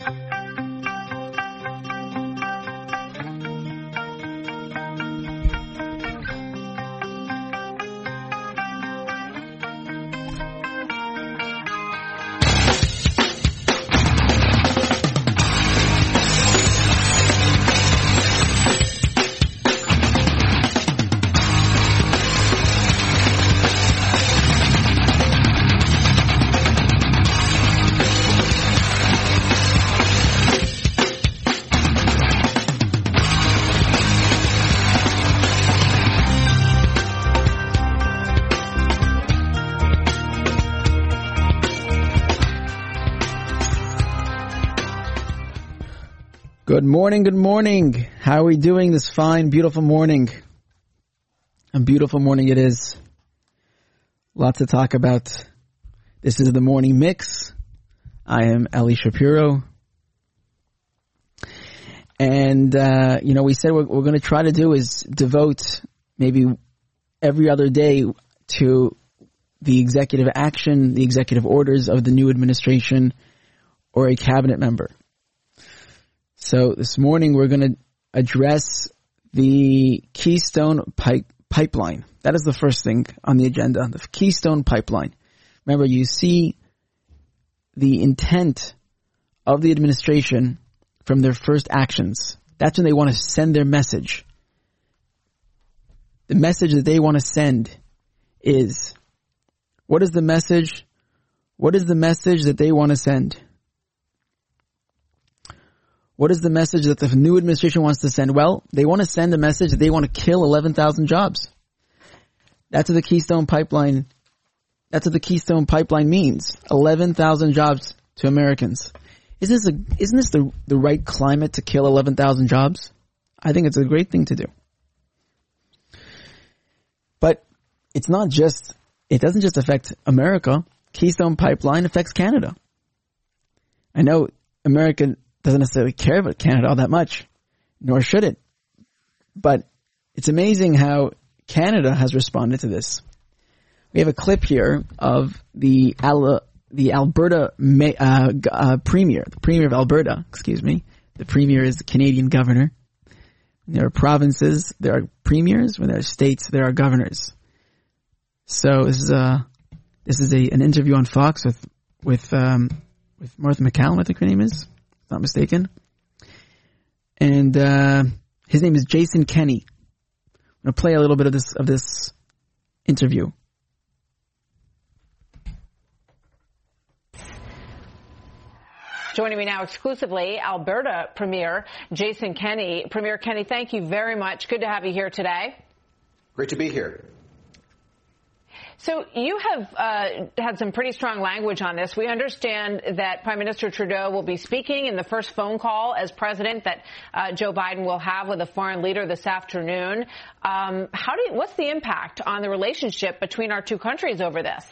Good morning, good morning. How are we doing this fine, beautiful morning? A beautiful morning it is. Lots to talk about. This is the morning mix. I am Eli Shapiro. And, uh, you know, we said what we're going to try to do is devote maybe every other day to the executive action, the executive orders of the new administration or a cabinet member. So this morning we're going to address the Keystone pipe, pipeline. That is the first thing on the agenda, the Keystone pipeline. Remember, you see the intent of the administration from their first actions. That's when they want to send their message. The message that they want to send is, what is the message? What is the message that they want to send? What is the message that the new administration wants to send? Well, they want to send a message that they want to kill 11,000 jobs. That's what the Keystone Pipeline, that's what the Keystone Pipeline means. 11,000 jobs to Americans. Isn't this, a, isn't this the, the right climate to kill 11,000 jobs? I think it's a great thing to do. But it's not just, it doesn't just affect America. Keystone Pipeline affects Canada. I know American doesn't necessarily care about Canada all that much, nor should it. But it's amazing how Canada has responded to this. We have a clip here of the the Alberta uh, uh, premier, the premier of Alberta, excuse me. The premier is the Canadian governor. There are provinces, there are premiers. When there are states, there are governors. So this is a this is a an interview on Fox with with um, with Martha MacCallum, I think her name is not mistaken. And uh, his name is Jason Kenney. I'm gonna play a little bit of this of this interview. Joining me now exclusively, Alberta Premier Jason Kenney. Premier Kenney, thank you very much. Good to have you here today. Great to be here. So you have uh, had some pretty strong language on this. We understand that Prime Minister Trudeau will be speaking in the first phone call as president that uh, Joe Biden will have with a foreign leader this afternoon. Um, how do you, what's the impact on the relationship between our two countries over this?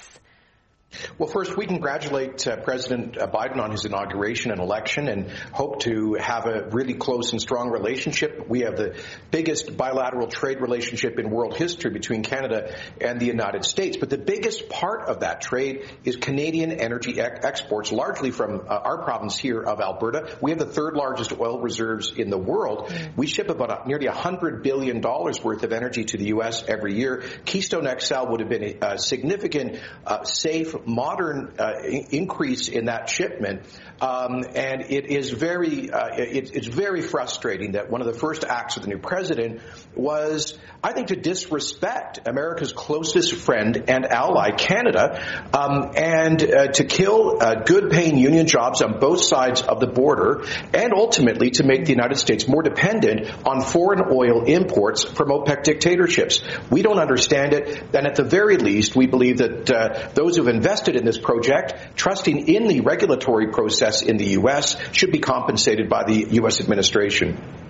Well, first, we congratulate uh, President uh, Biden on his inauguration and election and hope to have a really close and strong relationship. We have the biggest bilateral trade relationship in world history between Canada and the United States. But the biggest part of that trade is Canadian energy ex- exports, largely from uh, our province here of Alberta. We have the third largest oil reserves in the world. We ship about a, nearly $100 billion worth of energy to the U.S. every year. Keystone XL would have been a, a significant, uh, safe, modern uh, increase in that shipment, um, and it is very uh, it, it's very frustrating that one of the first acts of the new president was, I think, to disrespect America's closest friend and ally, Canada, um, and uh, to kill uh, good-paying union jobs on both sides of the border, and ultimately to make the United States more dependent on foreign oil imports from OPEC dictatorships. We don't understand it, and at the very least, we believe that uh, those who've invested in this project, trusting in the regulatory process in the U.S., should be compensated by the U.S. administration.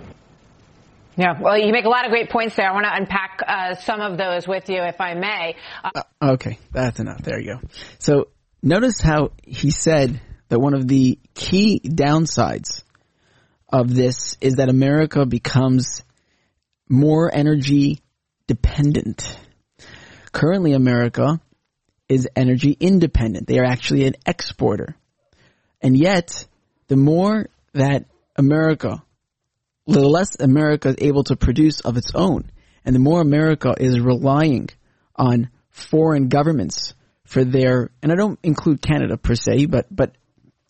Yeah, well, you make a lot of great points there. I want to unpack uh, some of those with you, if I may. Uh, uh, okay, that's enough. There you go. So notice how he said that one of the key downsides of this is that America becomes more energy dependent. Currently, America is energy independent. They are actually an exporter. And yet, the more that America, the less America is able to produce of its own, and the more America is relying on foreign governments for their, and I don't include Canada per se, but, but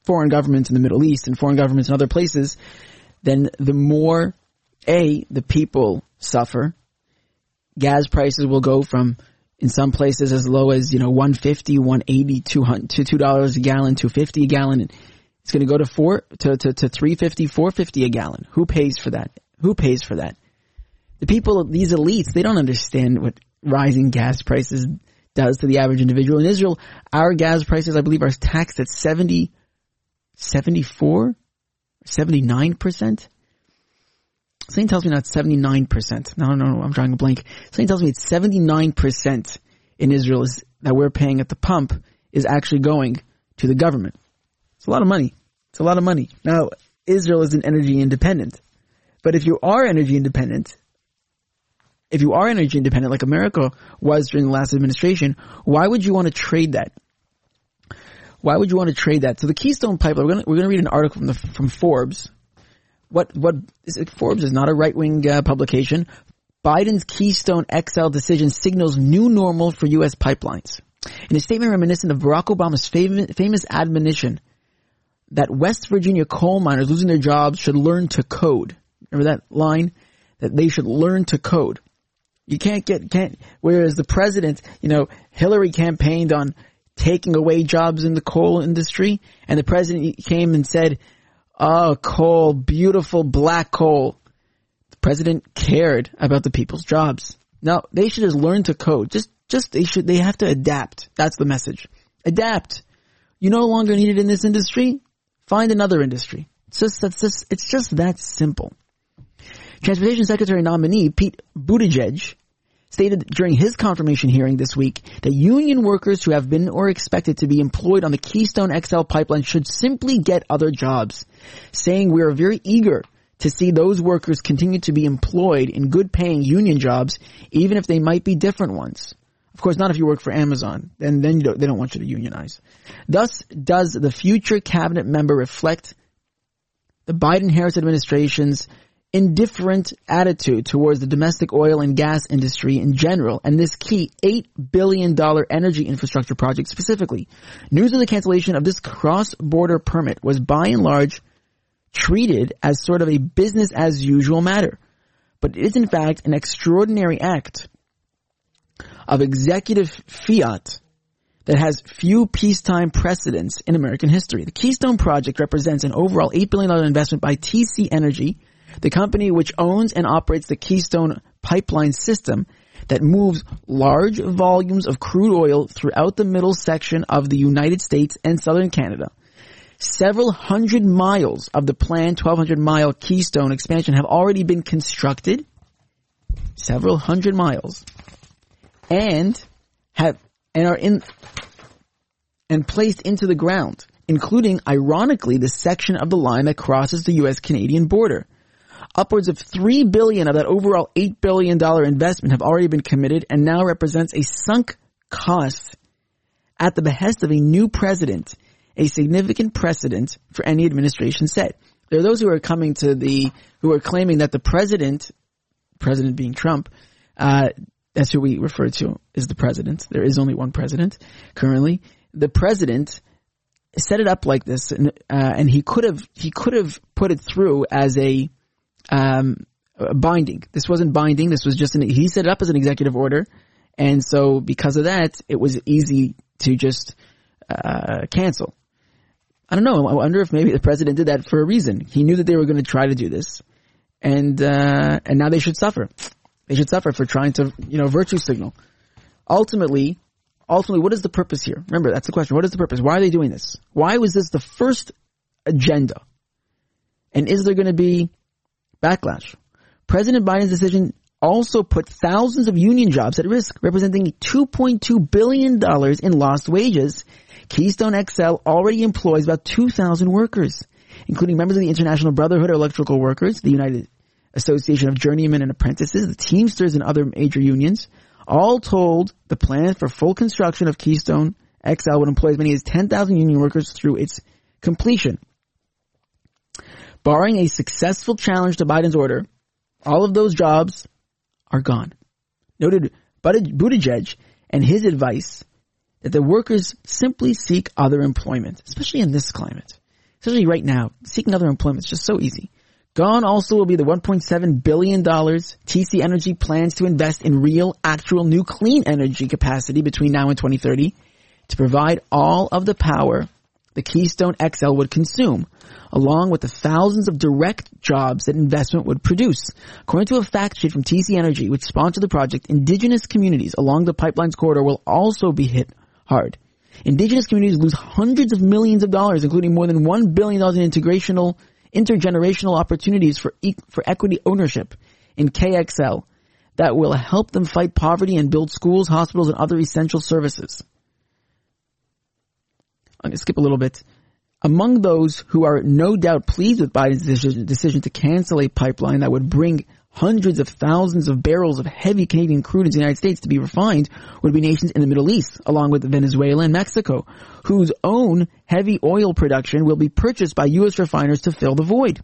foreign governments in the Middle East and foreign governments in other places, then the more A, the people suffer. Gas prices will go from in some places as low as, you know, 150, 180, 200, to $2 a gallon, 250 a gallon. It's going to go to four, to, to, to 350, 450 a gallon. Who pays for that? Who pays for that? The people, these elites, they don't understand what rising gas prices does to the average individual. In Israel, our gas prices, I believe, are taxed at 70, 74, 79%. Something tells me not 79%. No, no, no, I'm drawing a blank. Something tells me it's 79% in Israel is, that we're paying at the pump is actually going to the government. It's a lot of money. It's a lot of money. Now, Israel isn't energy independent. But if you are energy independent, if you are energy independent like America was during the last administration, why would you want to trade that? Why would you want to trade that? So the Keystone Pipeline, we're going to, we're to read an article from the, from Forbes what what is it, Forbes is not a right wing uh, publication. Biden's Keystone XL decision signals new normal for U.S. pipelines. In a statement reminiscent of Barack Obama's famous, famous admonition that West Virginia coal miners losing their jobs should learn to code. Remember that line? That they should learn to code. You can't get, can't, whereas the president, you know, Hillary campaigned on taking away jobs in the coal industry and the president came and said, Oh, coal, beautiful black coal. The president cared about the people's jobs. No, they should just learn to code. Just, just, they should, they have to adapt. That's the message. Adapt. You no longer need it in this industry? Find another industry. It's just, just, it's just that simple. Transportation Secretary nominee Pete Buttigieg stated during his confirmation hearing this week that union workers who have been or expected to be employed on the Keystone XL pipeline should simply get other jobs, saying we are very eager to see those workers continue to be employed in good paying union jobs, even if they might be different ones. Of course, not if you work for Amazon. Then, then don't, they don't want you to unionize. Thus, does the future cabinet member reflect the Biden-Harris administration's indifferent attitude towards the domestic oil and gas industry in general and this key $8 billion energy infrastructure project specifically. News of the cancellation of this cross-border permit was by and large treated as sort of a business as usual matter. But it is in fact an extraordinary act of executive fiat that has few peacetime precedents in American history. The Keystone Project represents an overall $8 billion investment by TC Energy, the company which owns and operates the Keystone pipeline system that moves large volumes of crude oil throughout the middle section of the United States and southern Canada. Several hundred miles of the planned 1200 mile Keystone expansion have already been constructed. Several hundred miles. And have, and are in, and placed into the ground, including, ironically, the section of the line that crosses the U.S.-Canadian border. Upwards of three billion of that overall eight billion dollar investment have already been committed and now represents a sunk cost at the behest of a new president, a significant precedent for any administration set. There are those who are coming to the, who are claiming that the president, president being Trump, uh, that's who we refer to is the president. There is only one president currently. The president set it up like this, and, uh, and he could have he could have put it through as a um, binding. This wasn't binding. This was just an, he set it up as an executive order. And so because of that, it was easy to just, uh, cancel. I don't know. I wonder if maybe the president did that for a reason. He knew that they were going to try to do this. And, uh, and now they should suffer. They should suffer for trying to, you know, virtue signal. Ultimately, ultimately, what is the purpose here? Remember, that's the question. What is the purpose? Why are they doing this? Why was this the first agenda? And is there going to be backlash. President Biden's decision also put thousands of union jobs at risk, representing $2.2 billion in lost wages. Keystone XL already employs about 2,000 workers, including members of the International Brotherhood of Electrical Workers, the United Association of Journeymen and Apprentices, the Teamsters, and other major unions. All told, the plan for full construction of Keystone XL would employ as many as 10,000 union workers through its completion. Barring a successful challenge to Biden's order, all of those jobs are gone. Noted Buttigieg and his advice that the workers simply seek other employment, especially in this climate. Especially right now, seeking other employment is just so easy. Gone also will be the $1.7 billion TC Energy plans to invest in real, actual new clean energy capacity between now and 2030 to provide all of the power the Keystone XL would consume, along with the thousands of direct jobs that investment would produce. According to a fact sheet from TC Energy, which sponsored the project, indigenous communities along the pipeline's corridor will also be hit hard. Indigenous communities lose hundreds of millions of dollars, including more than $1 billion in integrational intergenerational opportunities for, e- for equity ownership in KXL that will help them fight poverty and build schools, hospitals, and other essential services. I'm going to skip a little bit. Among those who are no doubt pleased with Biden's decision, decision to cancel a pipeline that would bring hundreds of thousands of barrels of heavy Canadian crude into the United States to be refined would be nations in the Middle East, along with Venezuela and Mexico, whose own heavy oil production will be purchased by U.S. refiners to fill the void.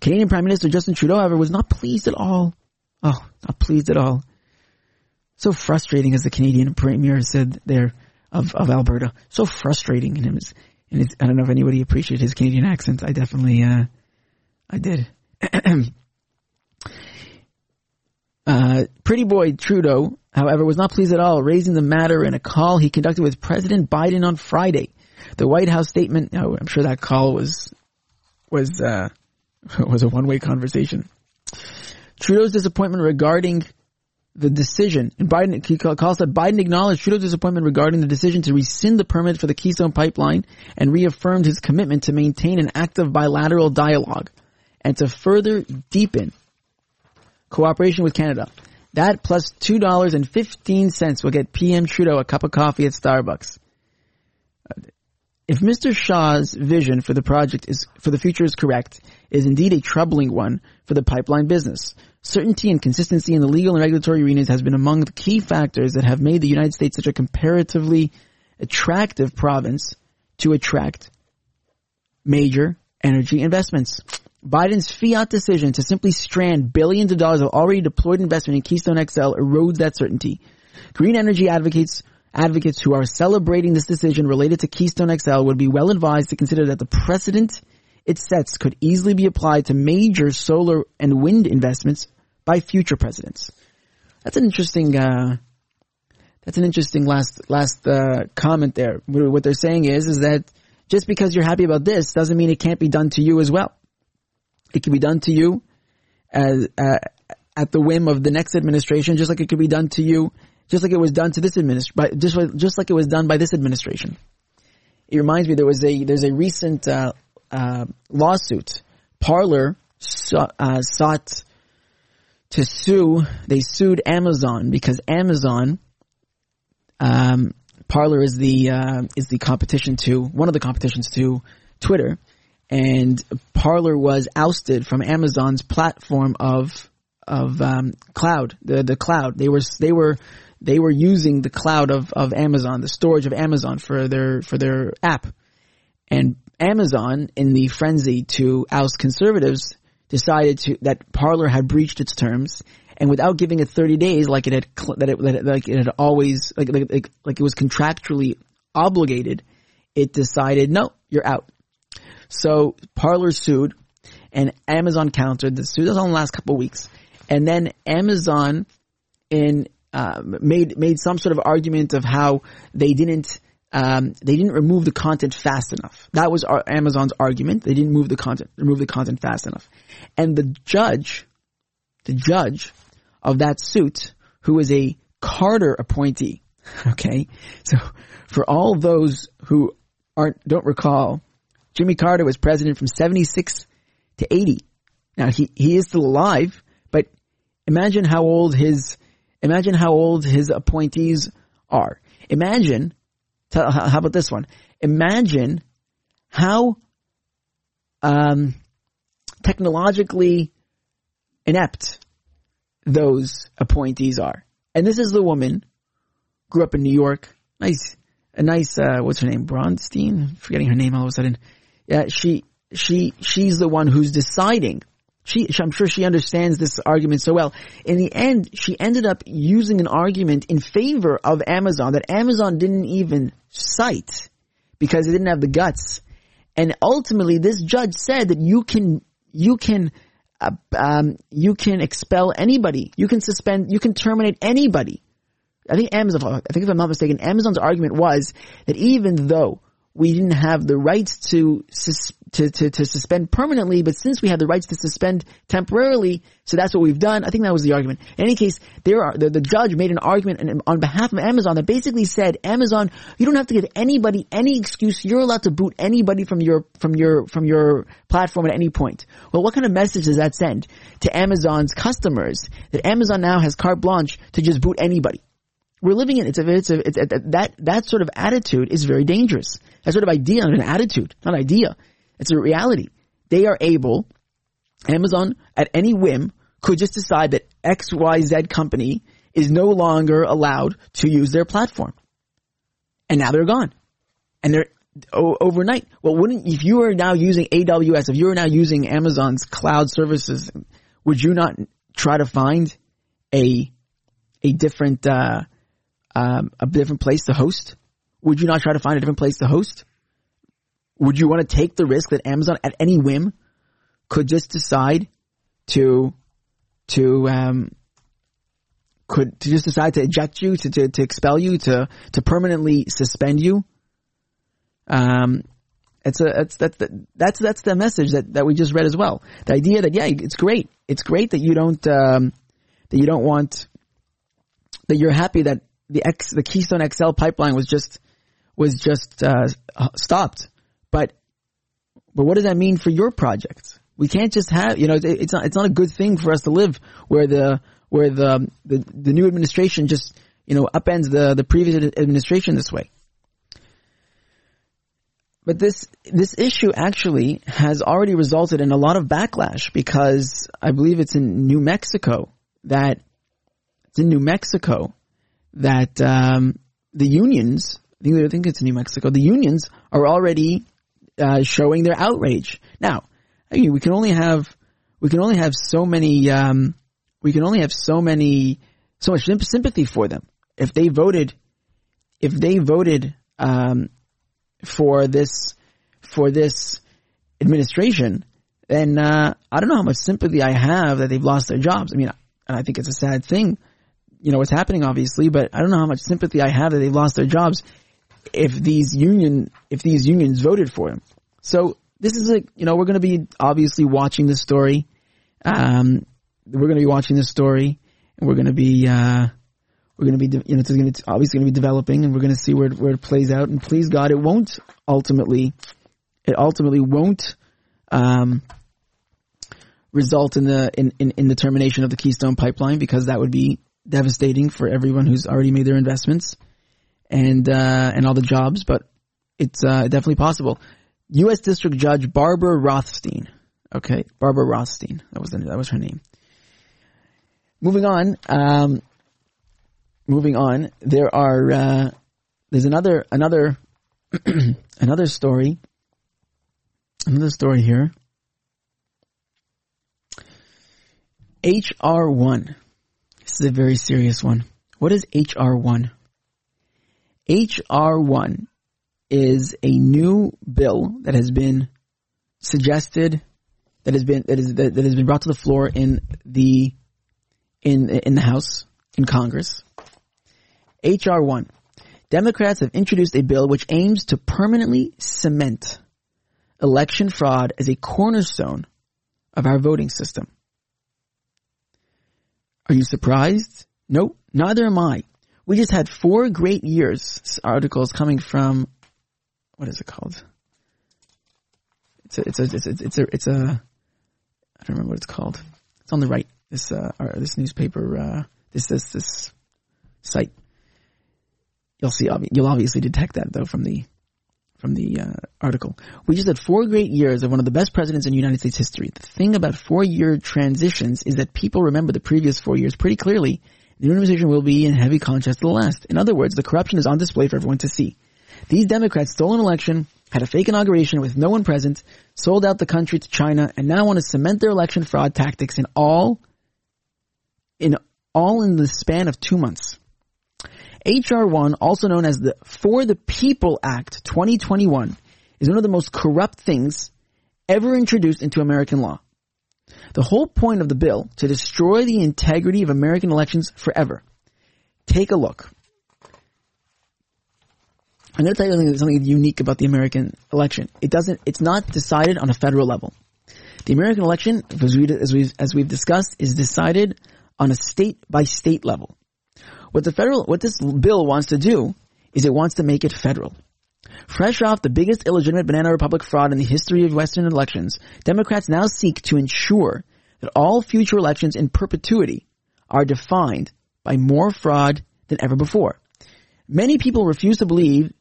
Canadian Prime Minister Justin Trudeau, however, was not pleased at all. Oh, not pleased at all. So frustrating, as the Canadian Premier said there of, of Alberta. So frustrating in him. And his, I don't know if anybody appreciated his Canadian accent. I definitely, uh, I did. Uh, pretty boy Trudeau, however, was not pleased at all, raising the matter in a call he conducted with President Biden on Friday. The White House statement, oh, I'm sure that call was, was, uh, was a one-way conversation. Trudeau's disappointment regarding the decision, and Biden, he calls that Biden acknowledged Trudeau's disappointment regarding the decision to rescind the permit for the Keystone Pipeline and reaffirmed his commitment to maintain an active bilateral dialogue and to further deepen cooperation with Canada. That plus $2.15 will get PM Trudeau a cup of coffee at Starbucks. If Mr. Shah's vision for the project is, for the future is correct, is indeed a troubling one for the pipeline business. Certainty and consistency in the legal and regulatory arenas has been among the key factors that have made the United States such a comparatively attractive province to attract major energy investments. Biden's fiat decision to simply strand billions of dollars of already deployed investment in Keystone XL erodes that certainty. Green energy advocates advocates who are celebrating this decision related to Keystone XL would be well advised to consider that the precedent it sets could easily be applied to major solar and wind investments by future presidents. That's an interesting uh, that's an interesting last last uh, comment there. What they're saying is is that just because you're happy about this doesn't mean it can't be done to you as well. It can be done to you as, uh, at the whim of the next administration, just like it could be done to you, just like it was done to this administration, just, just like it was done by this administration. It reminds me there was a, there's a recent, uh, uh, lawsuit. Parler sought, uh, sought to sue, they sued Amazon because Amazon, um, Parler is the, uh, is the competition to, one of the competitions to Twitter and Parler was ousted from Amazon's platform of of um, cloud, the the cloud. They were they were they were using the cloud of, of Amazon, the storage of Amazon for their for their app, and Amazon, in the frenzy to oust conservatives, decided to that Parler had breached its terms, and without giving it 30 days, like it had that it, like it had always like, like like it was contractually obligated, it decided no, you're out. So Parler sued and Amazon countered the suit. Was only the last couple of weeks. And then Amazon in, uh, made, made some sort of argument of how they didn't, um, they didn't remove the content fast enough. That was our, Amazon's argument. They didn't move the content, remove the content fast enough. And the judge, the judge of that suit, who is a Carter appointee, okay? So for all those who aren't, don't recall, Jimmy Carter was president from 76 to 80. Now he, he is still alive, but imagine how old his, imagine how old his appointees are. Imagine, how about this one? Imagine how, um, technologically inept those appointees are. And this is the woman, grew up in New York, nice, a nice, uh, what's her name, Bronstein? forgetting her name all of a sudden. Yeah, she she, she's the one who's deciding. She, I'm sure she understands this argument so well. In the end, she ended up using an argument in favor of Amazon that Amazon didn't even cite because they didn't have the guts. And ultimately, this judge said that you can, you can, uh, um, you can expel anybody. You can suspend, you can terminate anybody. I think Amazon, I think if I'm not mistaken, Amazon's argument was that even though we didn't have the rights to, sus- to, to, to suspend permanently, but since we had the rights to suspend temporarily, so that's what we've done. I think that was the argument. In any case, there are, the, the judge made an argument on behalf of Amazon that basically said, Amazon, you don't have to give anybody any excuse. You're allowed to boot anybody from your, from your, from your platform at any point. Well, what kind of message does that send to Amazon's customers that Amazon now has carte blanche to just boot anybody? We're living in, it's a, it's a, it's a, that, that sort of attitude is very dangerous. That sort of idea, not an attitude, not idea. It's a reality. They are able, Amazon at any whim could just decide that XYZ company is no longer allowed to use their platform. And now they're gone. And they're o- overnight. Well, wouldn't, if you are now using AWS, if you are now using Amazon's cloud services, would you not try to find a, a different, uh, um, a different place to host? Would you not try to find a different place to host? Would you want to take the risk that Amazon at any whim could just decide to, to, um, could to just decide to eject you, to, to, to expel you, to, to permanently suspend you? Um, it's a, it's, that's, the, that's, that's the message that, that we just read as well. The idea that, yeah, it's great. It's great that you don't, um, that you don't want, that you're happy that the X, the Keystone XL pipeline was just, was just, uh, stopped. But, but what does that mean for your project? We can't just have, you know, it's not, it's not a good thing for us to live where the, where the, the, the new administration just, you know, upends the, the previous administration this way. But this, this issue actually has already resulted in a lot of backlash because I believe it's in New Mexico that, it's in New Mexico that, um, the unions, I think, I think it's New Mexico, the unions are already, uh, showing their outrage. Now, I mean, we can only have, we can only have so many, um, we can only have so many, so much sympathy for them. If they voted, if they voted, um, for this, for this administration, then, uh, I don't know how much sympathy I have that they've lost their jobs. I mean, and I think it's a sad thing, you know, what's happening obviously, but I don't know how much sympathy I have that they've lost their jobs if these union, if these unions voted for him. So this is a, you know, we're going to be obviously watching this story. Um, we're going to be watching this story and we're going to be, uh, we're going to be, you know, it's to, obviously going to be developing and we're going to see where it, where it plays out and please God, it won't ultimately, it ultimately won't, um, result in the, in, in, in the termination of the Keystone pipeline because that would be devastating for everyone who's already made their investments and, uh, and all the jobs, but it's, uh, definitely possible. U.S. District Judge Barbara Rothstein. Okay, Barbara Rothstein. That was the, that was her name. Moving on. Um, moving on. There are uh, there's another another another story. Another story here. HR one. This is a very serious one. What is HR one? HR one is a new bill that has been suggested that has been that is that, that has been brought to the floor in the in in the House in Congress. HR one. Democrats have introduced a bill which aims to permanently cement election fraud as a cornerstone of our voting system. Are you surprised? No, neither am I. We just had four great years. Articles coming from what is it called? It's a, it's a, it's a, it's a, it's a, I don't remember what it's called. It's on the right. This, uh, this newspaper, uh, this, this, this site. You'll see, you'll obviously detect that though from the, from the, uh, article. We just had four great years of one of the best presidents in United States history. The thing about four year transitions is that people remember the previous four years pretty clearly. The new administration will be in heavy contrast to the last. In other words, the corruption is on display for everyone to see. These Democrats stole an election had a fake inauguration with no one present, sold out the country to China, and now want to cement their election fraud tactics in all, in all in the span of two months. HR 1, also known as the For the People Act 2021, is one of the most corrupt things ever introduced into American law. The whole point of the bill to destroy the integrity of American elections forever. Take a look. I'm going to tell you something, something unique about the American election. It doesn't, it's not decided on a federal level. The American election, as, we've, as we've discussed, is decided on a state by state level. What the federal, what this bill wants to do is it wants to make it federal. Fresh off the biggest illegitimate banana republic fraud in the history of Western elections, Democrats now seek to ensure that all future elections in perpetuity are defined by more fraud than ever before. Many people refuse to believe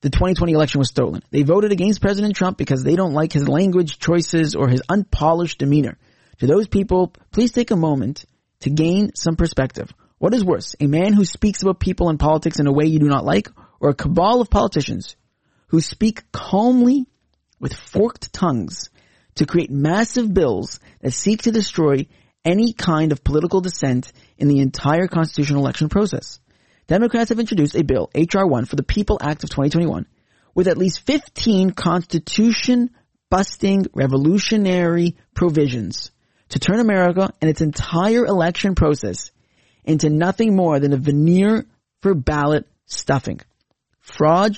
the 2020 election was stolen. They voted against President Trump because they don't like his language choices or his unpolished demeanor. To those people, please take a moment to gain some perspective. What is worse, a man who speaks about people and politics in a way you do not like, or a cabal of politicians who speak calmly with forked tongues to create massive bills that seek to destroy any kind of political dissent in the entire constitutional election process. Democrats have introduced a bill, H.R. 1, for the People Act of 2021, with at least 15 constitution busting revolutionary provisions to turn America and its entire election process into nothing more than a veneer for ballot stuffing. Fraud,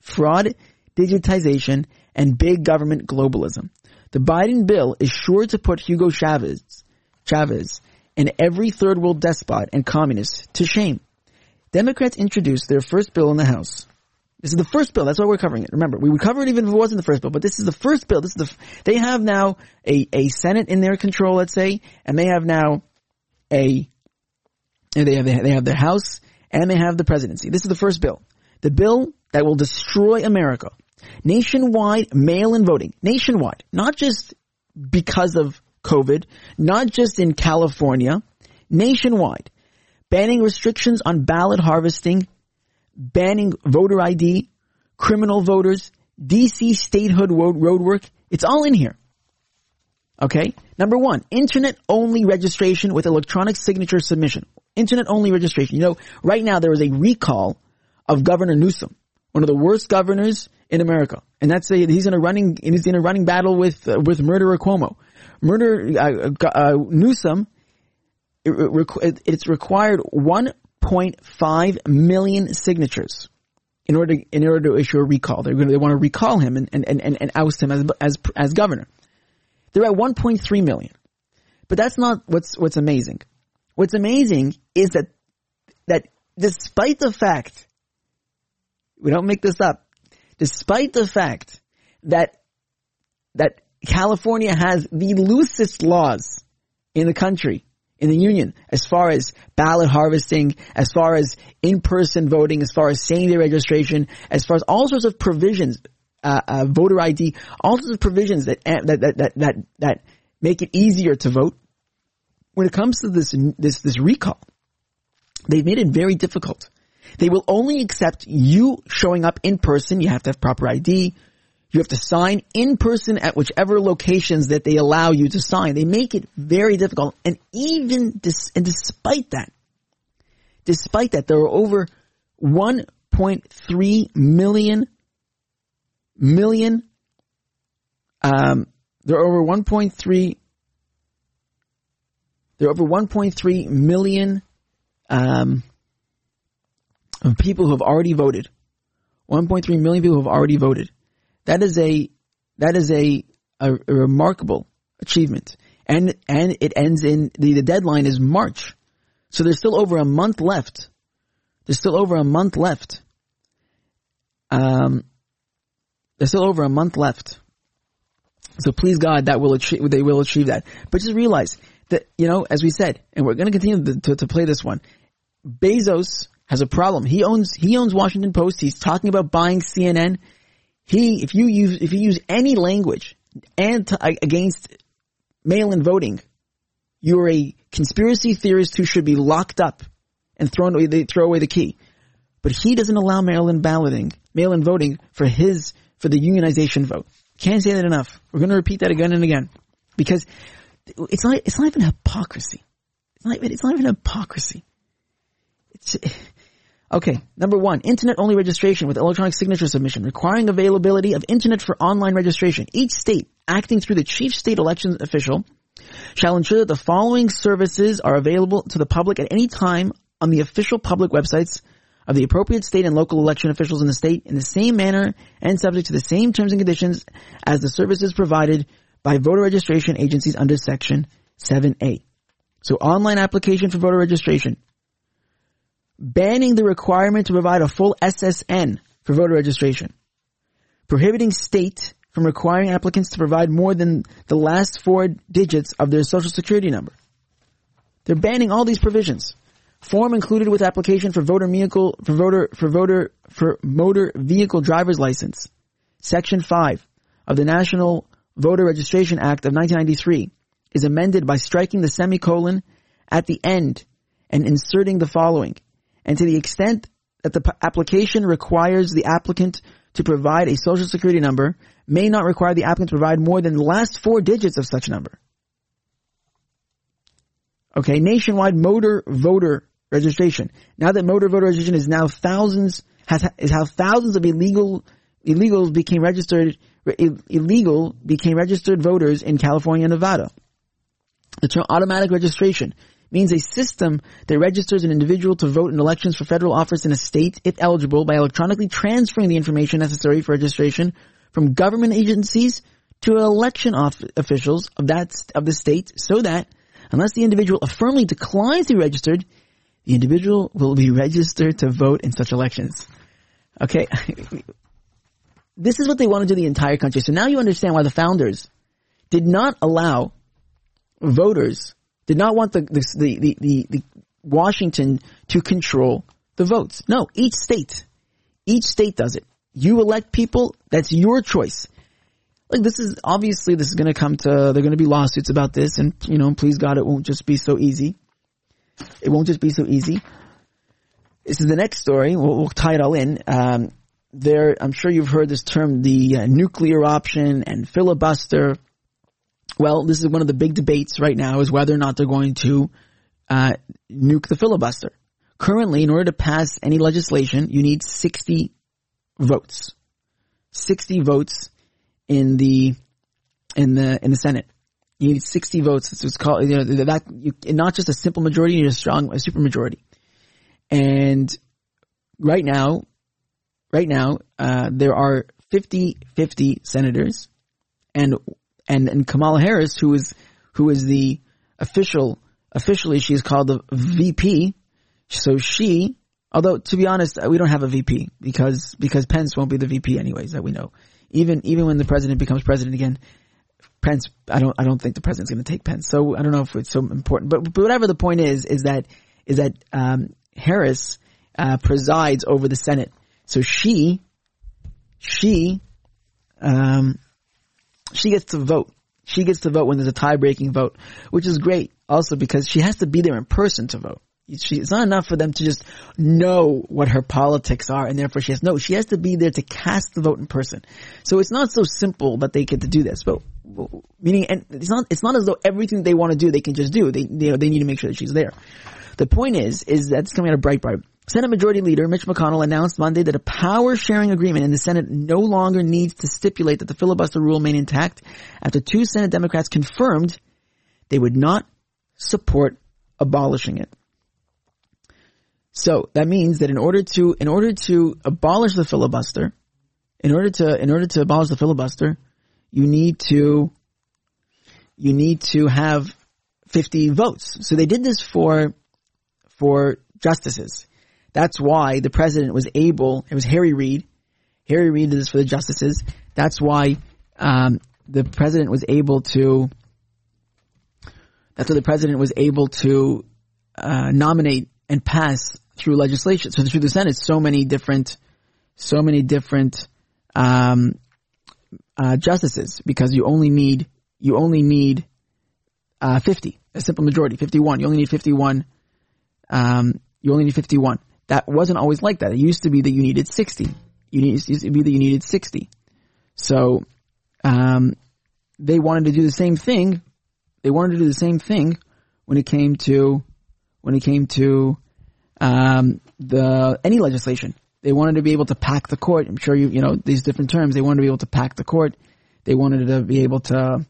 fraud, digitization, and big government globalism. The Biden bill is sure to put Hugo Chavez, Chavez, and every third world despot and communist to shame. Democrats introduced their first bill in the House. This is the first bill. That's why we're covering it. Remember, we would cover it even if it wasn't the first bill, but this is the first bill. This is the, they have now a, a Senate in their control, let's say, and they have now a, they have, they have their House and they have the presidency. This is the first bill. The bill that will destroy America. Nationwide mail-in voting. Nationwide. Not just because of COVID, not just in California, nationwide banning restrictions on ballot harvesting, banning voter ID, criminal voters, DC statehood road, road work. It's all in here. Okay. Number one, internet only registration with electronic signature submission. Internet only registration. You know, right now there is a recall of Governor Newsom, one of the worst governors in America. And that's a, he's in a running, he's in a running battle with, uh, with murderer Cuomo. Murder, uh, uh, Newsom it, it's required 1.5 million signatures in order to, in order to issue a recall. They're going to, they want to recall him and, and, and, and oust him as, as, as governor. They're at 1.3 million. But that's not what's, what's amazing. What's amazing is that, that despite the fact, we don't make this up, despite the fact that, that California has the loosest laws in the country in the union as far as ballot harvesting, as far as in-person voting, as far as same-day registration, as far as all sorts of provisions, uh, uh, voter ID, all sorts of provisions that, that, that, that, that, that make it easier to vote. When it comes to this, this, this recall, they've made it very difficult. They will only accept you showing up in person. You have to have proper ID. You have to sign in person at whichever locations that they allow you to sign. They make it very difficult. And even dis- and despite that, despite that, there are over 1.3 million million. Um, there are over 1.3. There are over 1.3 million um, people who have already voted. 1.3 million people have already voted. That is a that is a, a, a remarkable achievement. And and it ends in the, the deadline is March. So there's still over a month left. There's still over a month left. Um there's still over a month left. So please God that will achieve they will achieve that. But just realize that, you know, as we said, and we're going to continue to, to, play this one. Bezos has a problem. He owns he owns Washington Post. He's talking about buying CNN. He, if you use, if you use any language anti, against mail-in voting, you're a conspiracy theorist who should be locked up and thrown away, they throw away the key. But he doesn't allow mail-in balloting, mail-in voting for his, for the unionization vote. Can't say that enough. We're going to repeat that again and again because it's not, it's not even hypocrisy. It's not even, it's not even hypocrisy. It's, okay. Number one, internet only registration with electronic signature submission requiring availability of internet for online registration. Each state acting through the chief state election official shall ensure that the following services are available to the public at any time on the official public websites of the appropriate state and local election officials in the state in the same manner and subject to the same terms and conditions as the services provided by voter registration agencies under section 7A. So online application for voter registration. Banning the requirement to provide a full SSN for voter registration. Prohibiting state from requiring applicants to provide more than the last four digits of their social security number. They're banning all these provisions. Form included with application for voter vehicle, for voter, for voter, for motor vehicle driver's license. Section 5 of the National Voter Registration Act of 1993 is amended by striking the semicolon at the end and inserting the following. And to the extent that the p- application requires the applicant to provide a social security number, may not require the applicant to provide more than the last four digits of such number. Okay, nationwide motor voter registration. Now that motor voter registration is now thousands, has, is how thousands of illegal, illegals became registered, illegal became registered voters in California and Nevada. The term automatic registration means a system that registers an individual to vote in elections for federal office in a state, if eligible, by electronically transferring the information necessary for registration from government agencies to election officials of that, of the state so that unless the individual affirmably declines to be registered, the individual will be registered to vote in such elections. Okay. this is what they want to do the entire country. So now you understand why the founders did not allow voters, did not want the, the, the, the, the Washington to control the votes. No, each state, each state does it. You elect people, that's your choice. Like this is, obviously this is gonna come to, there are gonna be lawsuits about this and, you know, please God, it won't just be so easy. It won't just be so easy. This is the next story. We'll, we'll tie it all in. Um, there, I'm sure you've heard this term, the uh, nuclear option and filibuster. Well, this is one of the big debates right now is whether or not they're going to uh, nuke the filibuster. Currently, in order to pass any legislation, you need 60 votes. 60 votes in the in the in the Senate. You need 60 votes. It's called, you know, that, you, not just a simple majority, you need a strong, a super majority. And right now, right now, uh, there are 50, 50 senators and, and, and Kamala Harris, who is, who is the official, officially she's called the VP. So she, although to be honest, we don't have a VP because, because Pence won't be the VP anyways, that we know. Even, even when the president becomes president again, Pence, I don't, I don't think the president's going to take Pence. So I don't know if it's so important, but, but whatever the point is, is that, is that, um, Harris, uh, presides over the Senate. So she, she, um, she gets to vote. She gets to vote when there's a tie-breaking vote, which is great also because she has to be there in person to vote. She, it's not enough for them to just know what her politics are and therefore she has, no, she has to be there to cast the vote in person. So it's not so simple that they get to do this, but meaning, and it's not, it's not as though everything they want to do, they can just do. They, you know, they need to make sure that she's there. The point is, is that's coming out of Breitbart. Senate Majority Leader Mitch McConnell announced Monday that a power sharing agreement in the Senate no longer needs to stipulate that the filibuster rule remain intact after two Senate Democrats confirmed they would not support abolishing it. So that means that in order to, in order to abolish the filibuster, in order to, in order to abolish the filibuster, you need to, you need to have 50 votes. So they did this for, for justices. That's why the president was able, it was Harry Reid. Harry Reid did this for the justices. That's why, um, the president was able to, that's why the president was able to, uh, nominate and pass through legislation, so through the Senate, so many different, so many different, um, uh, justices because you only need you only need uh, 50, a simple majority, 51. You only need 51. Um, you only need 51. That wasn't always like that. It used to be that you needed 60. You need, it used to be that you needed 60. So, um, they wanted to do the same thing. They wanted to do the same thing when it came to when it came to um, the any legislation. They wanted to be able to pack the court. I'm sure you you know these different terms. They wanted to be able to pack the court. They wanted to be able to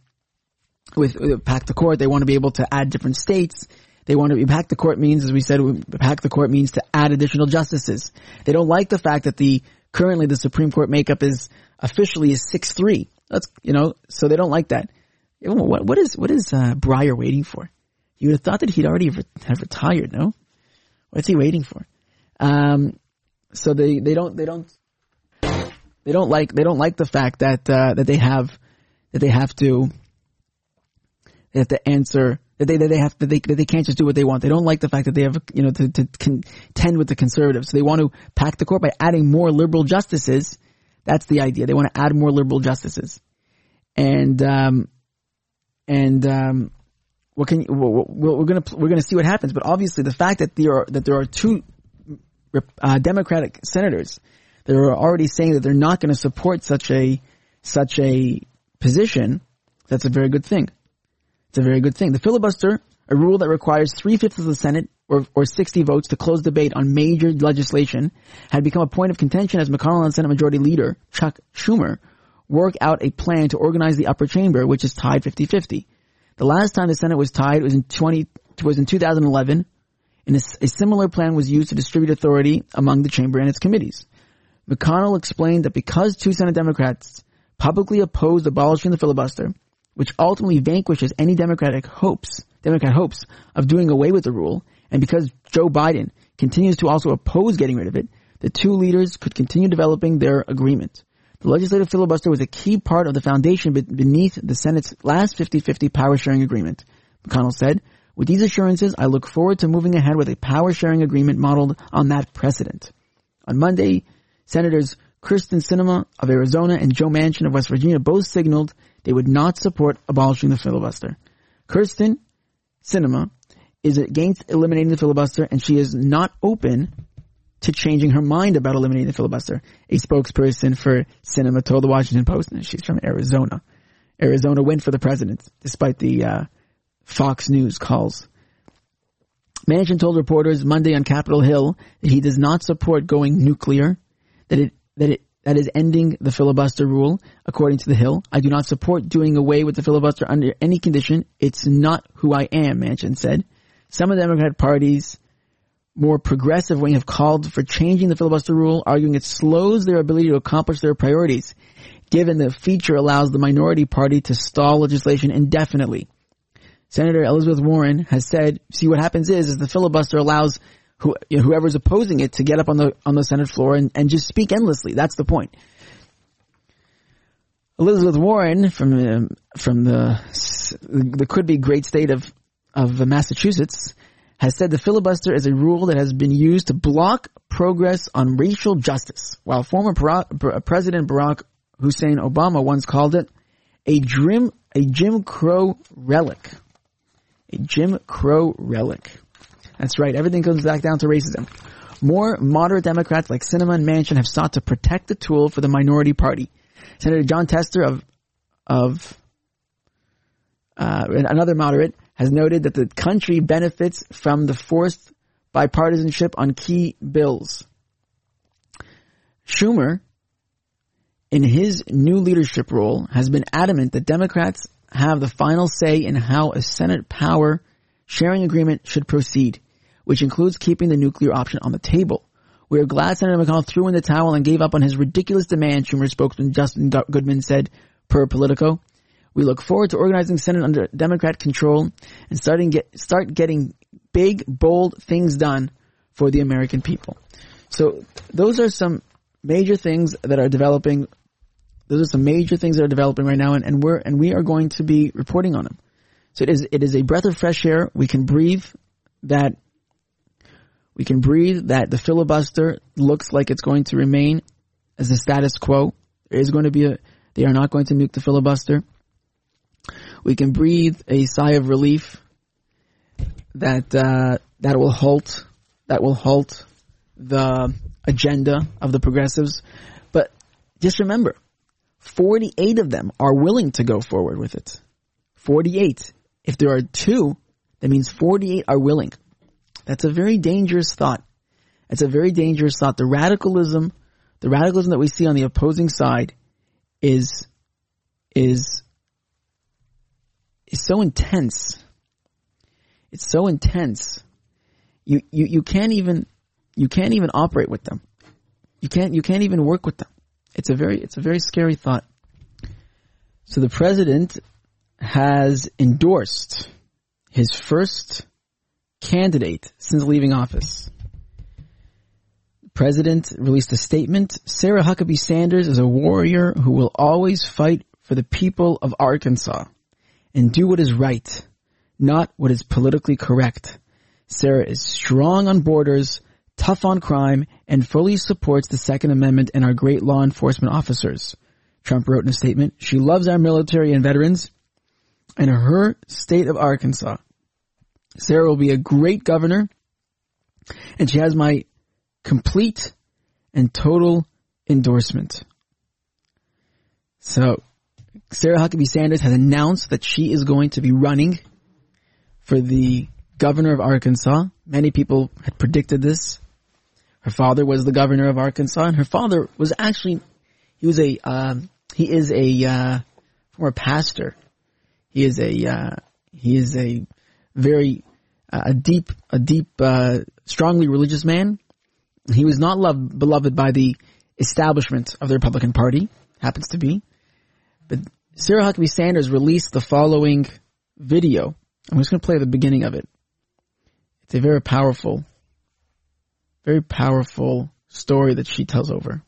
with, with pack the court. They want to be able to add different states. They want to be pack the court means, as we said, pack the court means to add additional justices. They don't like the fact that the currently the Supreme Court makeup is officially is six three. That's you know, so they don't like that. What what is what is uh, Breyer waiting for? You would have thought that he'd already re- have retired. No, what's he waiting for? Um, so they they don't they don't they don't like they don't like the fact that uh, that they have that they have to they have to answer that they that they have they that they can't just do what they want. They don't like the fact that they have you know to to contend with the conservatives. So they want to pack the court by adding more liberal justices. That's the idea. They want to add more liberal justices, and um, and um, what can we're, we're gonna we're gonna see what happens. But obviously, the fact that there are that there are two uh, Democratic senators that are already saying that they're not going to support such a such a position, that's a very good thing. It's a very good thing. The filibuster, a rule that requires three fifths of the Senate or, or 60 votes to close debate on major legislation, had become a point of contention as McConnell and Senate Majority Leader Chuck Schumer work out a plan to organize the upper chamber, which is tied 50-50. The last time the Senate was tied was in 20 was in 2011 and a, a similar plan was used to distribute authority among the chamber and its committees. McConnell explained that because two Senate Democrats publicly opposed abolishing the filibuster, which ultimately vanquishes any Democratic hopes, Democrat hopes of doing away with the rule, and because Joe Biden continues to also oppose getting rid of it, the two leaders could continue developing their agreement. The legislative filibuster was a key part of the foundation beneath the Senate's last 50-50 power sharing agreement. McConnell said, with these assurances, I look forward to moving ahead with a power sharing agreement modeled on that precedent. On Monday, Senators Kyrsten Sinema of Arizona and Joe Manchin of West Virginia both signaled they would not support abolishing the filibuster. Kyrsten Sinema is against eliminating the filibuster and she is not open to changing her mind about eliminating the filibuster. A spokesperson for Sinema told the Washington Post, and she's from Arizona. Arizona went for the president, despite the uh, Fox News calls. Manchin told reporters Monday on Capitol Hill that he does not support going nuclear, that it that it that is ending the filibuster rule, according to the Hill. I do not support doing away with the filibuster under any condition. It's not who I am, Manchin said. Some of the Democrat Party's more progressive wing have called for changing the filibuster rule, arguing it slows their ability to accomplish their priorities, given the feature allows the minority party to stall legislation indefinitely. Senator Elizabeth Warren has said, see what happens is, is the filibuster allows who, you know, whoever's opposing it to get up on the, on the Senate floor and, and just speak endlessly. That's the point. Elizabeth Warren from, um, from the, the could be great state of, of Massachusetts has said the filibuster is a rule that has been used to block progress on racial justice, while former President Barack Hussein Obama once called it a Jim, a Jim Crow relic a Jim Crow relic. That's right. Everything comes back down to racism. More moderate Democrats like Sinema and Manchin have sought to protect the tool for the minority party. Senator Jon Tester of of uh, another moderate has noted that the country benefits from the forced bipartisanship on key bills. Schumer, in his new leadership role, has been adamant that Democrats have the final say in how a Senate power sharing agreement should proceed, which includes keeping the nuclear option on the table. We are glad Senator McConnell threw in the towel and gave up on his ridiculous demand, Schumer spokesman Justin Goodman said per Politico. We look forward to organizing Senate under Democrat control and starting get, start getting big, bold things done for the American people. So those are some major things that are developing those are some major things that are developing right now, and, and we're and we are going to be reporting on them. So it is it is a breath of fresh air. We can breathe that we can breathe that the filibuster looks like it's going to remain as the status quo. There is going to be a they are not going to nuke the filibuster. We can breathe a sigh of relief that uh, that will halt that will halt the agenda of the progressives. But just remember, 48 of them are willing to go forward with it. 48. If there are two, that means 48 are willing. That's a very dangerous thought. It's a very dangerous thought. The radicalism, the radicalism that we see on the opposing side is, is, is so intense. It's so intense. You, you, you can't even, you can't even operate with them. You can't, you can't even work with them. It's a very, it's a very scary thought. So the president has endorsed his first candidate since leaving office. The president released a statement. Sarah Huckabee Sanders is a warrior who will always fight for the people of Arkansas and do what is right, not what is politically correct. Sarah is strong on borders, tough on crime, and fully supports the Second Amendment and our great law enforcement officers. Trump wrote in a statement, she loves our military and veterans and her state of Arkansas. Sarah will be a great governor and she has my complete and total endorsement. So, Sarah Huckabee Sanders has announced that she is going to be running for the governor of Arkansas. Many people had predicted this. Her father was the governor of Arkansas, and her father was actually he was a um, he is a uh, former pastor. He is a uh, he is a very uh, a deep a deep uh, strongly religious man. He was not loved beloved by the establishment of the Republican Party. Happens to be, but Sarah Huckabee Sanders released the following video. I'm just going to play the beginning of it. It's a very powerful very powerful story that she tells over.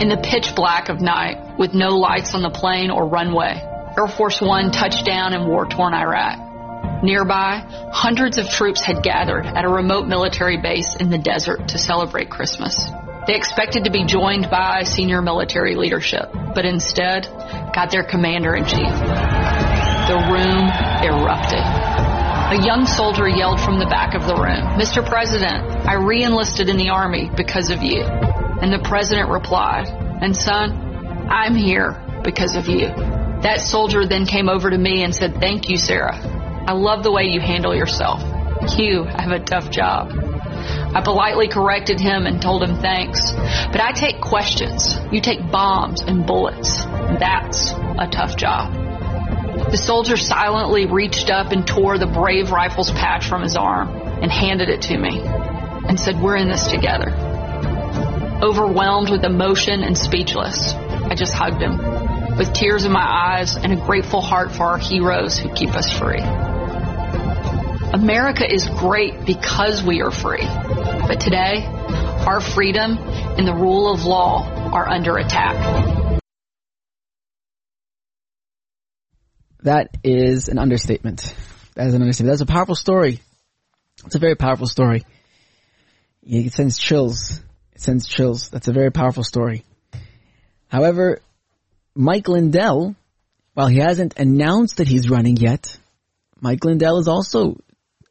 In the pitch black of night, with no lights on the plane or runway, Air Force One touched down in war torn Iraq. Nearby, hundreds of troops had gathered at a remote military base in the desert to celebrate Christmas. They expected to be joined by senior military leadership, but instead got their commander in chief. The room erupted. A young soldier yelled from the back of the room, Mr. President, I re-enlisted in the Army because of you. And the President replied, and son, I'm here because of you. That soldier then came over to me and said, thank you, Sarah. I love the way you handle yourself. You have a tough job. I politely corrected him and told him thanks. But I take questions. You take bombs and bullets. That's a tough job. The soldier silently reached up and tore the Brave Rifles patch from his arm and handed it to me and said, We're in this together. Overwhelmed with emotion and speechless, I just hugged him with tears in my eyes and a grateful heart for our heroes who keep us free. America is great because we are free. But today, our freedom and the rule of law are under attack. That is an understatement. That is an understatement. That's a powerful story. It's a very powerful story. It sends chills. It sends chills. That's a very powerful story. However, Mike Lindell, while he hasn't announced that he's running yet, Mike Lindell is also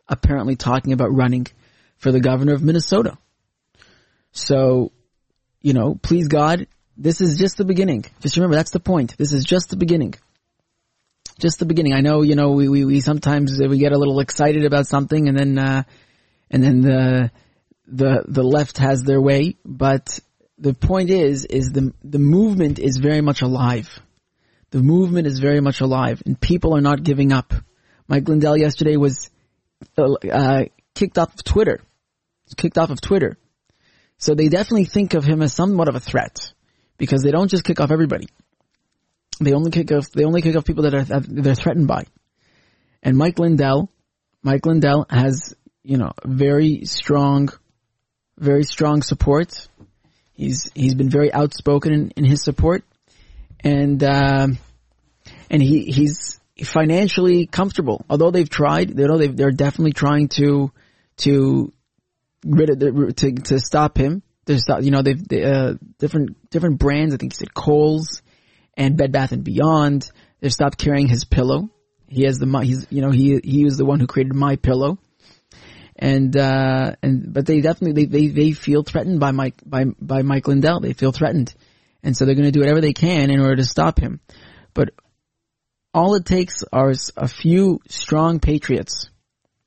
apparently talking about running for the governor of Minnesota. So, you know, please God, this is just the beginning. Just remember, that's the point. This is just the beginning just the beginning. I know, you know, we, we, we sometimes we get a little excited about something and then, uh, and then the, the, the left has their way, but the point is, is the, the movement is very much alive. The movement is very much alive and people are not giving up. Mike Lindell yesterday was, uh, kicked off of Twitter. Kicked off of Twitter. So they definitely think of him as somewhat of a threat because they don't just kick off everybody. They only kick off, they only kick off people that are, that they're threatened by. And Mike Lindell, Mike Lindell has, you know, very strong, very strong support. He's, he's been very outspoken in, in his support. And, um, and he, he's financially comfortable. Although they've tried, they know they they're definitely trying to, to rid of the, to, to stop him. There's, you know, they've, they, uh, different, different brands. I think he said Kohl's and Bed Bath and Beyond. They've stopped carrying his pillow. He has the he's you know he he was the one who created MyPillow, and uh, and but they definitely they, they they feel threatened by Mike by by Mike Lindell. They feel threatened, and so they're going to do whatever they can in order to stop him. But all it takes are a few strong patriots,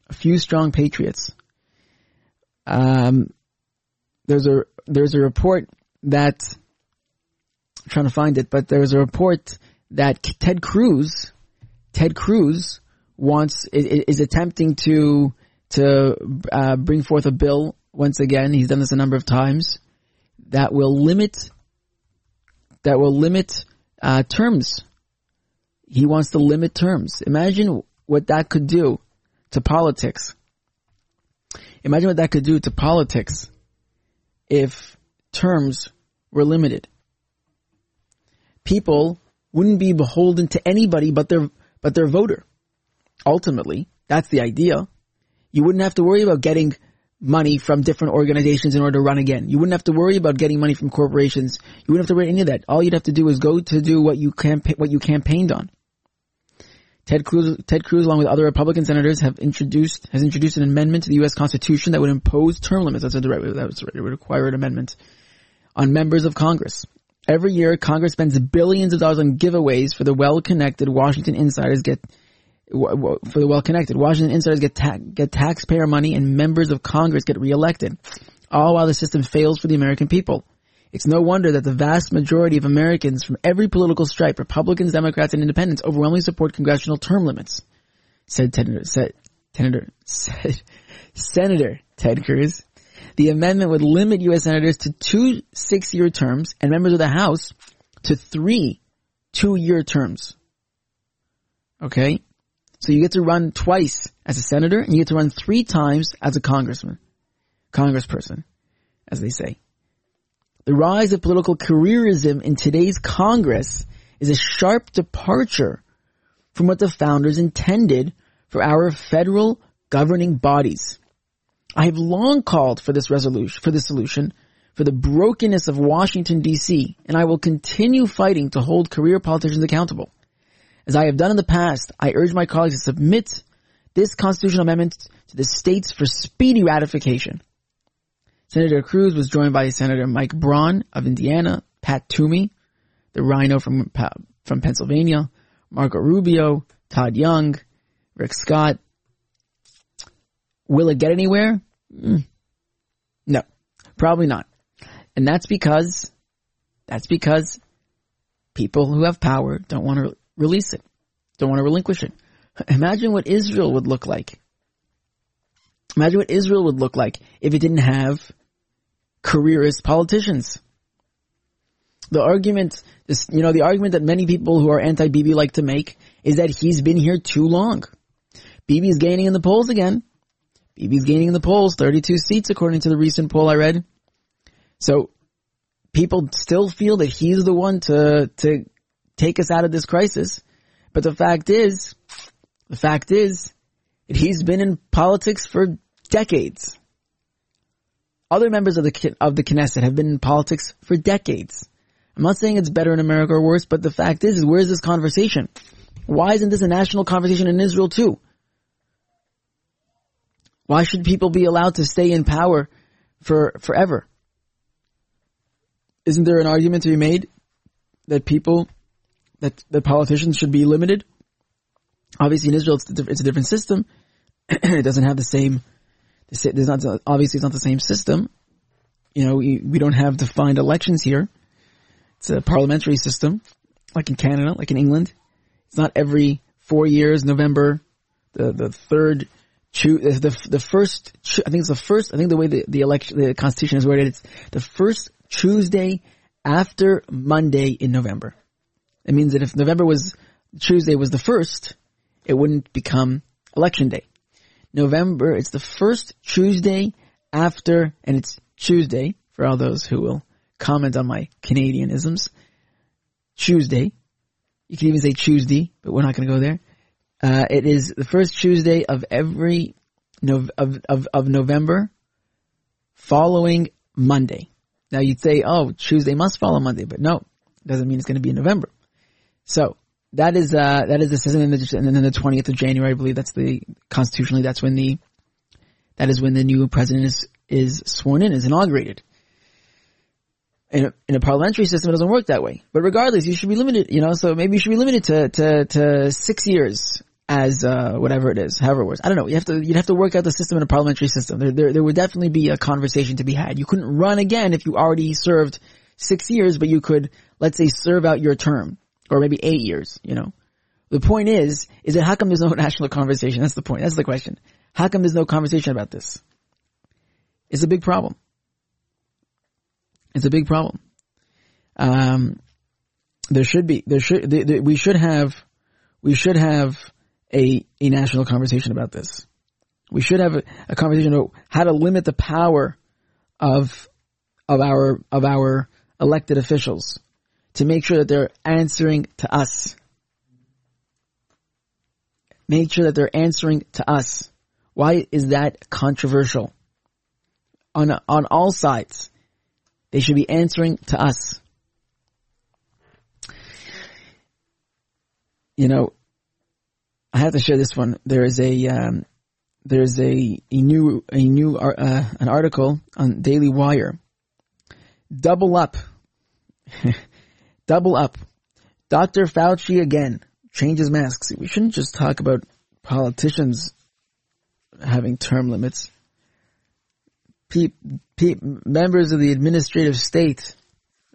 a few strong patriots. Um, there's a there's a report that I'm trying to find it, but there's a report that Ted Cruz, Ted Cruz wants is, is attempting to to uh, bring forth a bill once again. He's done this a number of times that will limit that will limit uh, terms. He wants to limit terms. Imagine what that could do to politics. Imagine what that could do to politics if terms were limited. People wouldn't be beholden to anybody but their but their voter. Ultimately, that's the idea. You wouldn't have to worry about getting money from different organizations in order to run again. You wouldn't have to worry about getting money from corporations. You wouldn't have to worry any of that. All you'd have to do is go to do what you campa- what you campaigned on. Ted Cruz, Ted Cruz, along with other Republican senators, have introduced has introduced an amendment to the U.S. Constitution that would impose term limits. That's the right That right. It would require an amendment on members of Congress. Every year, Congress spends billions of dollars on giveaways for the well-connected Washington insiders get for the well-connected. Washington insiders get ta- get taxpayer money and members of Congress get reelected, all while the system fails for the American people. It's no wonder that the vast majority of Americans from every political stripe, Republicans, Democrats, and Independents, overwhelmingly support congressional term limits, said Senator, said, Senator, said, Senator Ted Cruz. The amendment would limit U.S. senators to two six-year terms and members of the House to three two-year terms. Okay? So you get to run twice as a senator and you get to run three times as a congressman, congressperson, as they say. The rise of political careerism in today's Congress is a sharp departure from what the founders intended for our federal governing bodies. I have long called for this resolution, for this solution, for the brokenness of Washington DC, and I will continue fighting to hold career politicians accountable. As I have done in the past, I urge my colleagues to submit this constitutional amendment to the states for speedy ratification. Senator Cruz was joined by Senator Mike Braun of Indiana, Pat Toomey, the rhino from, from Pennsylvania, Marco Rubio, Todd Young, Rick Scott. Will it get anywhere? Mm. No, probably not. And that's because, that's because people who have power don't want to release it. Don't want to relinquish it. Imagine what Israel would look like. Imagine what Israel would look like if it didn't have careerist politicians. The argument, this, you know, the argument that many people who are anti-Bibi like to make is that he's been here too long. Bibi's gaining in the polls again. Bibi's gaining in the polls, 32 seats according to the recent poll I read. So people still feel that he's the one to, to take us out of this crisis. But the fact is, the fact is, he's been in politics for decades. Other members of the of the Knesset have been in politics for decades. I'm not saying it's better in America or worse, but the fact is, is where's this conversation? Why isn't this a national conversation in Israel too? Why should people be allowed to stay in power for forever? Isn't there an argument to be made that people that the politicians should be limited. Obviously, in Israel, it's, it's a different system. it doesn't have the same. There's not obviously it's not the same system. You know, we, we don't have defined elections here. It's a parliamentary system, like in Canada, like in England. It's not every four years, November, the the third, the the first. I think it's the first. I think the way the the election, the constitution is worded, it's the first Tuesday after Monday in November. It means that if November was Tuesday was the first, it wouldn't become election day. November, it's the first Tuesday after, and it's Tuesday for all those who will comment on my Canadianisms. Tuesday. You can even say Tuesday, but we're not going to go there. Uh, it is the first Tuesday of every no, of, of of November, following Monday. Now you'd say, "Oh, Tuesday must follow Monday," but no, doesn't mean it's going to be in November. So that is uh, that is the system, and then the twentieth of January, I believe that's the constitutionally that's when the That is when the new president is, is sworn in, is inaugurated. In a, in a parliamentary system, it doesn't work that way. But regardless, you should be limited, you know, so maybe you should be limited to, to, to six years as, uh, whatever it is, however it was. I don't know. You have to, you'd have to work out the system in a parliamentary system. There, there, there would definitely be a conversation to be had. You couldn't run again if you already served six years, but you could, let's say, serve out your term. Or maybe eight years, you know. The point is, is that how come there's no national conversation? That's the point. That's the question. How come there's no conversation about this? It's a big problem. It's a big problem. Um, there should be, there should, we should have, we should have a, a national conversation about this. We should have a, a conversation about how to limit the power of, of our, of our elected officials to make sure that they're answering to us. Make sure that they're answering to us. Why is that controversial? On, on all sides. They should be answering to us. You know, I have to share this one. There is a, um, there's a, a new, a new, uh, an article on Daily Wire. Double up. Double up. Dr. Fauci again changes masks. We shouldn't just talk about politicians having term limits. Members of the administrative state,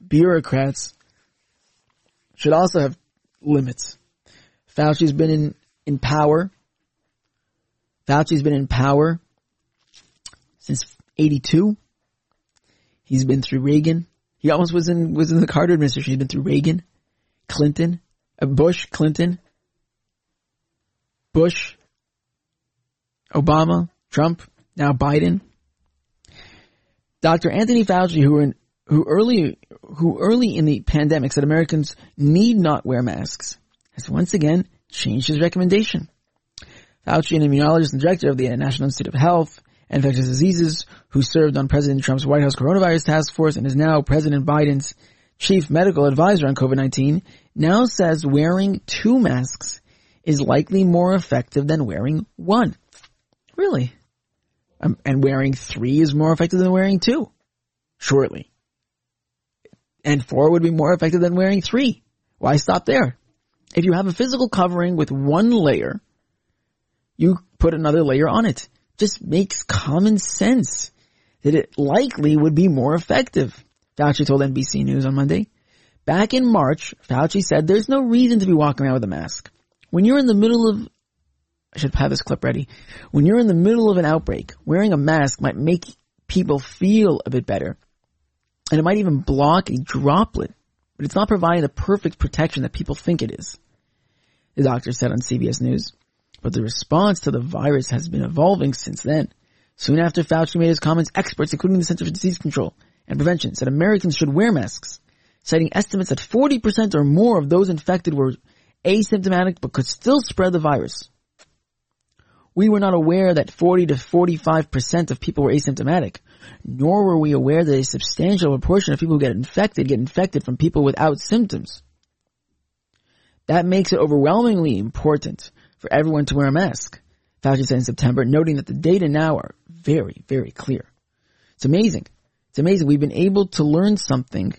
bureaucrats, should also have limits. Fauci's been in, in power. Fauci's been in power since 82. He's been through Reagan. He almost was in was in the Carter administration. He's been through Reagan, Clinton, uh, Bush, Clinton, Bush, Obama, Trump, now Biden. Dr. Anthony Fauci, who in, who early who early in the pandemic said Americans need not wear masks, has once again changed his recommendation. Fauci, an immunologist and director of the National Institute of Health, infectious diseases who served on President Trump's White House coronavirus task force and is now President Biden's chief medical advisor on COVID-19, now says wearing two masks is likely more effective than wearing one. Really? Um, and wearing three is more effective than wearing two. Surely. And four would be more effective than wearing three. Why stop there? If you have a physical covering with one layer, you put another layer on it just makes common sense that it likely would be more effective. Fauci told NBC News on Monday. Back in March, Fauci said there's no reason to be walking around with a mask. When you're in the middle of, I should have this clip ready. When you're in the middle of an outbreak, wearing a mask might make people feel a bit better. And it might even block a droplet, but it's not providing the perfect protection that people think it is. The doctor said on CBS News. But the response to the virus has been evolving since then. Soon after Fauci made his comments, experts, including the Center for Disease Control and Prevention, said Americans should wear masks, citing estimates that 40% or more of those infected were asymptomatic but could still spread the virus. We were not aware that 40 to 45% of people were asymptomatic, nor were we aware that a substantial proportion of people who get infected get infected from people without symptoms. That makes it overwhelmingly important for everyone to wear a mask, Fauci said in September, noting that the data now are very, very clear. It's amazing. It's amazing. We've been able to learn something.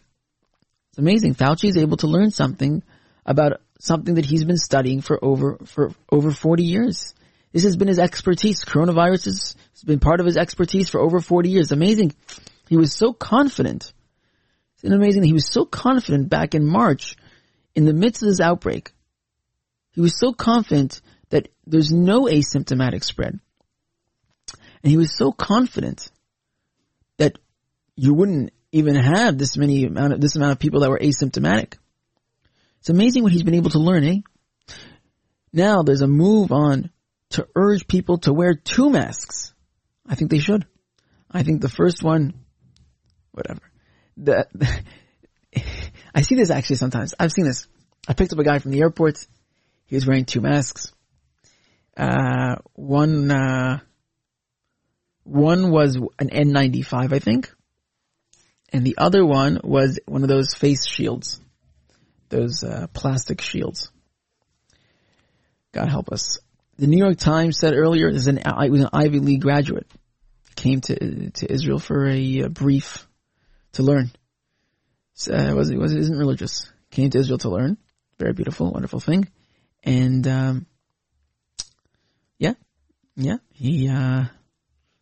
It's amazing. Fauci is able to learn something about something that he's been studying for over, for over 40 years. This has been his expertise. Coronavirus has been part of his expertise for over 40 years. Amazing. He was so confident. It's amazing. He was so confident back in March in the midst of this outbreak. He was so confident that there's no asymptomatic spread. And he was so confident that you wouldn't even have this many amount of, this amount of people that were asymptomatic. It's amazing what he's been able to learn, eh? Now there's a move on to urge people to wear two masks. I think they should. I think the first one, whatever. The, I see this actually sometimes. I've seen this. I picked up a guy from the airport. He was wearing two masks. Uh, one, uh, one was an N95, I think. And the other one was one of those face shields. Those, uh, plastic shields. God help us. The New York Times said earlier, this an, it was an Ivy League graduate. came to to Israel for a, a brief to learn. So, uh, was was isn't religious. Came to Israel to learn. Very beautiful, wonderful thing. And um, yeah, yeah, he uh,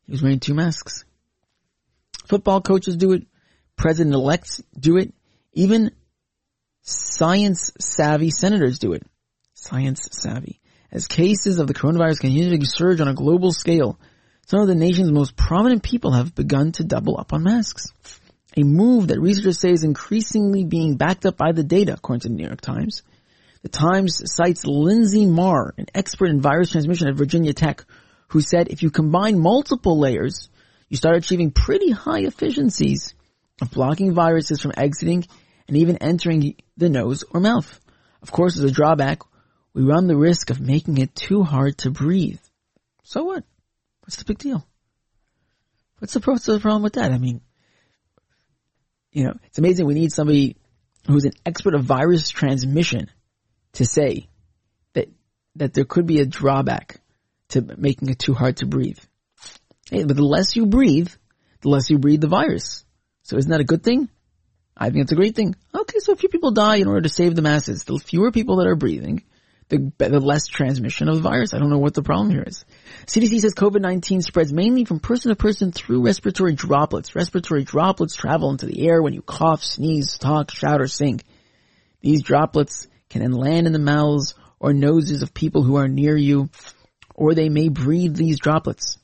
he was wearing two masks. Football coaches do it. President elects do it. Even science savvy senators do it. Science savvy. As cases of the coronavirus continue to surge on a global scale, some of the nation's most prominent people have begun to double up on masks. A move that researchers say is increasingly being backed up by the data, according to the New York Times. The Times cites Linsey Marr, an expert in virus transmission at Virginia Tech, who said if you combine multiple layers, you start achieving pretty high efficiencies of blocking viruses from exiting and even entering the nose or mouth. Of course, as a drawback, we run the risk of making it too hard to breathe. So what? What's the big deal? What's the, problem with that? I mean, you know, it's amazing we need somebody who's an expert of virus transmission to say that, that there could be a drawback to making it too hard to breathe. Hey, but the less you breathe, the less you breathe the virus. So isn't that a good thing? I think it's a great thing. Okay, so a few people die in order to save the masses. The fewer people that are breathing, the, the less transmission of the virus. I don't know what the problem here is. CDC says COVID-19 spreads mainly from person to person through respiratory droplets. Respiratory droplets travel into the air when you cough, sneeze, talk, shout, or sing. These droplets can then land in the mouths or noses of people who are near you, or they may breathe these droplets.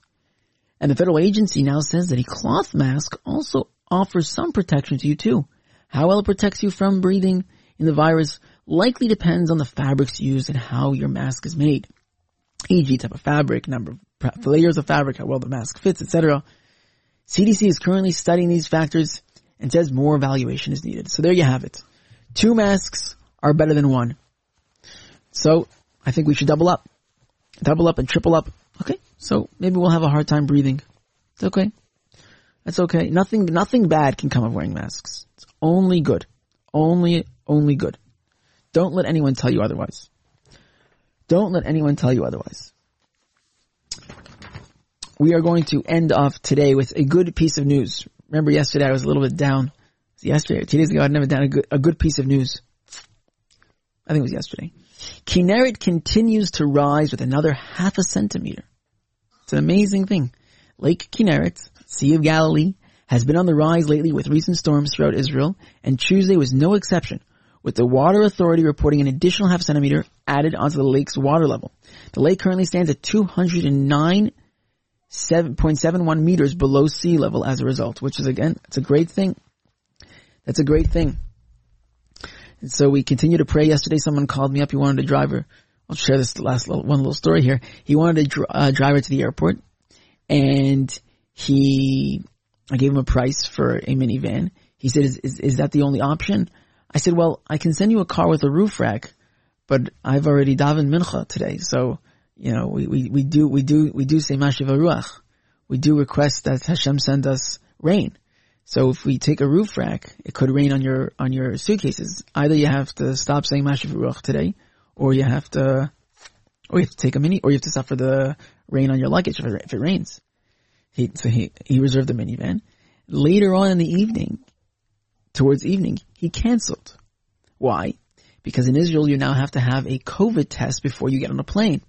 And the federal agency now says that a cloth mask also offers some protection to you too. How well it protects you from breathing in the virus likely depends on the fabrics used and how your mask is made. E.g. type of fabric, number of layers of fabric, how well the mask fits, etc. CDC is currently studying these factors and says more evaluation is needed. So there you have it. Two masks are better than one. So I think we should double up. Double up and triple up. Okay. So maybe we'll have a hard time breathing. It's okay. That's okay. Nothing, nothing bad can come of wearing masks. It's only good. Only, only good. Don't let anyone tell you otherwise. Don't let anyone tell you otherwise. We are going to end off today with a good piece of news. Remember yesterday I was a little bit down. Yesterday, two days ago, I'd never done a good, a good piece of news. I think it was yesterday. Kinneret continues to rise with another half a centimeter. It's an amazing thing. Lake Kinneret, Sea of Galilee, has been on the rise lately with recent storms throughout Israel, and Tuesday was no exception, with the Water Authority reporting an additional half centimeter added onto the lake's water level. The lake currently stands at 209.71 meters below sea level as a result, which is again, it's a great thing. That's a great thing. And so we continue to pray. Yesterday someone called me up. He wanted a driver. I'll share this last little, one little story here. He wanted a dr- uh, driver to the airport and he, I gave him a price for a minivan. He said, is, is, is that the only option? I said, well, I can send you a car with a roof rack, but I've already davened mincha today. So, you know, we, we, we do, we do, we do say mashiv ruach. We do request that Hashem send us rain. So if we take a roof rack, it could rain on your, on your suitcases. Either you have to stop saying mashiv today, or you have to, or you have to take a mini, or you have to suffer the rain on your luggage if it, if it rains. He, so he, he reserved the minivan. Later on in the evening, towards evening, he canceled. Why? Because in Israel, you now have to have a COVID test before you get on a plane.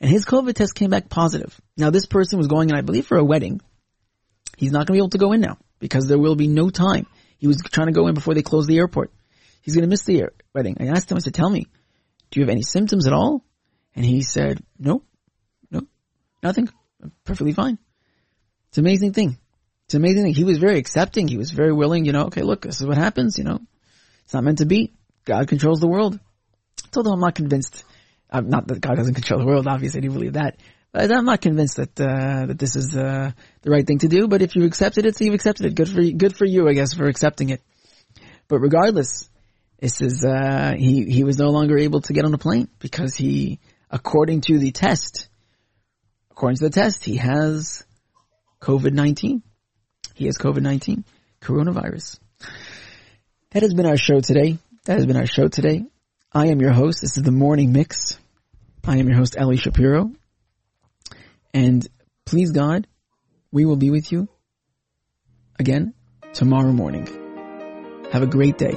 And his COVID test came back positive. Now this person was going in, I believe, for a wedding. He's not going to be able to go in now because there will be no time. He was trying to go in before they closed the airport. He's going to miss the wedding. I asked him, I said, tell me, do you have any symptoms at all? And he said, no, no, nothing. I'm perfectly fine. It's an amazing thing. It's an amazing thing. He was very accepting. He was very willing, you know, okay, look, this is what happens, you know. It's not meant to be. God controls the world. I told him I'm not convinced. I'm not that God doesn't control the world, obviously I do believe that. I'm not convinced that, uh, that this is, uh, the right thing to do, but if you accepted it, so you've accepted it. Good for you, good for you, I guess, for accepting it. But regardless, this is, uh, he, he was no longer able to get on a plane because he, according to the test, according to the test, he has COVID-19. He has COVID-19, coronavirus. That has been our show today. That has been our show today. I am your host. This is the morning mix. I am your host, Ellie Shapiro. And please God, we will be with you again tomorrow morning. Have a great day.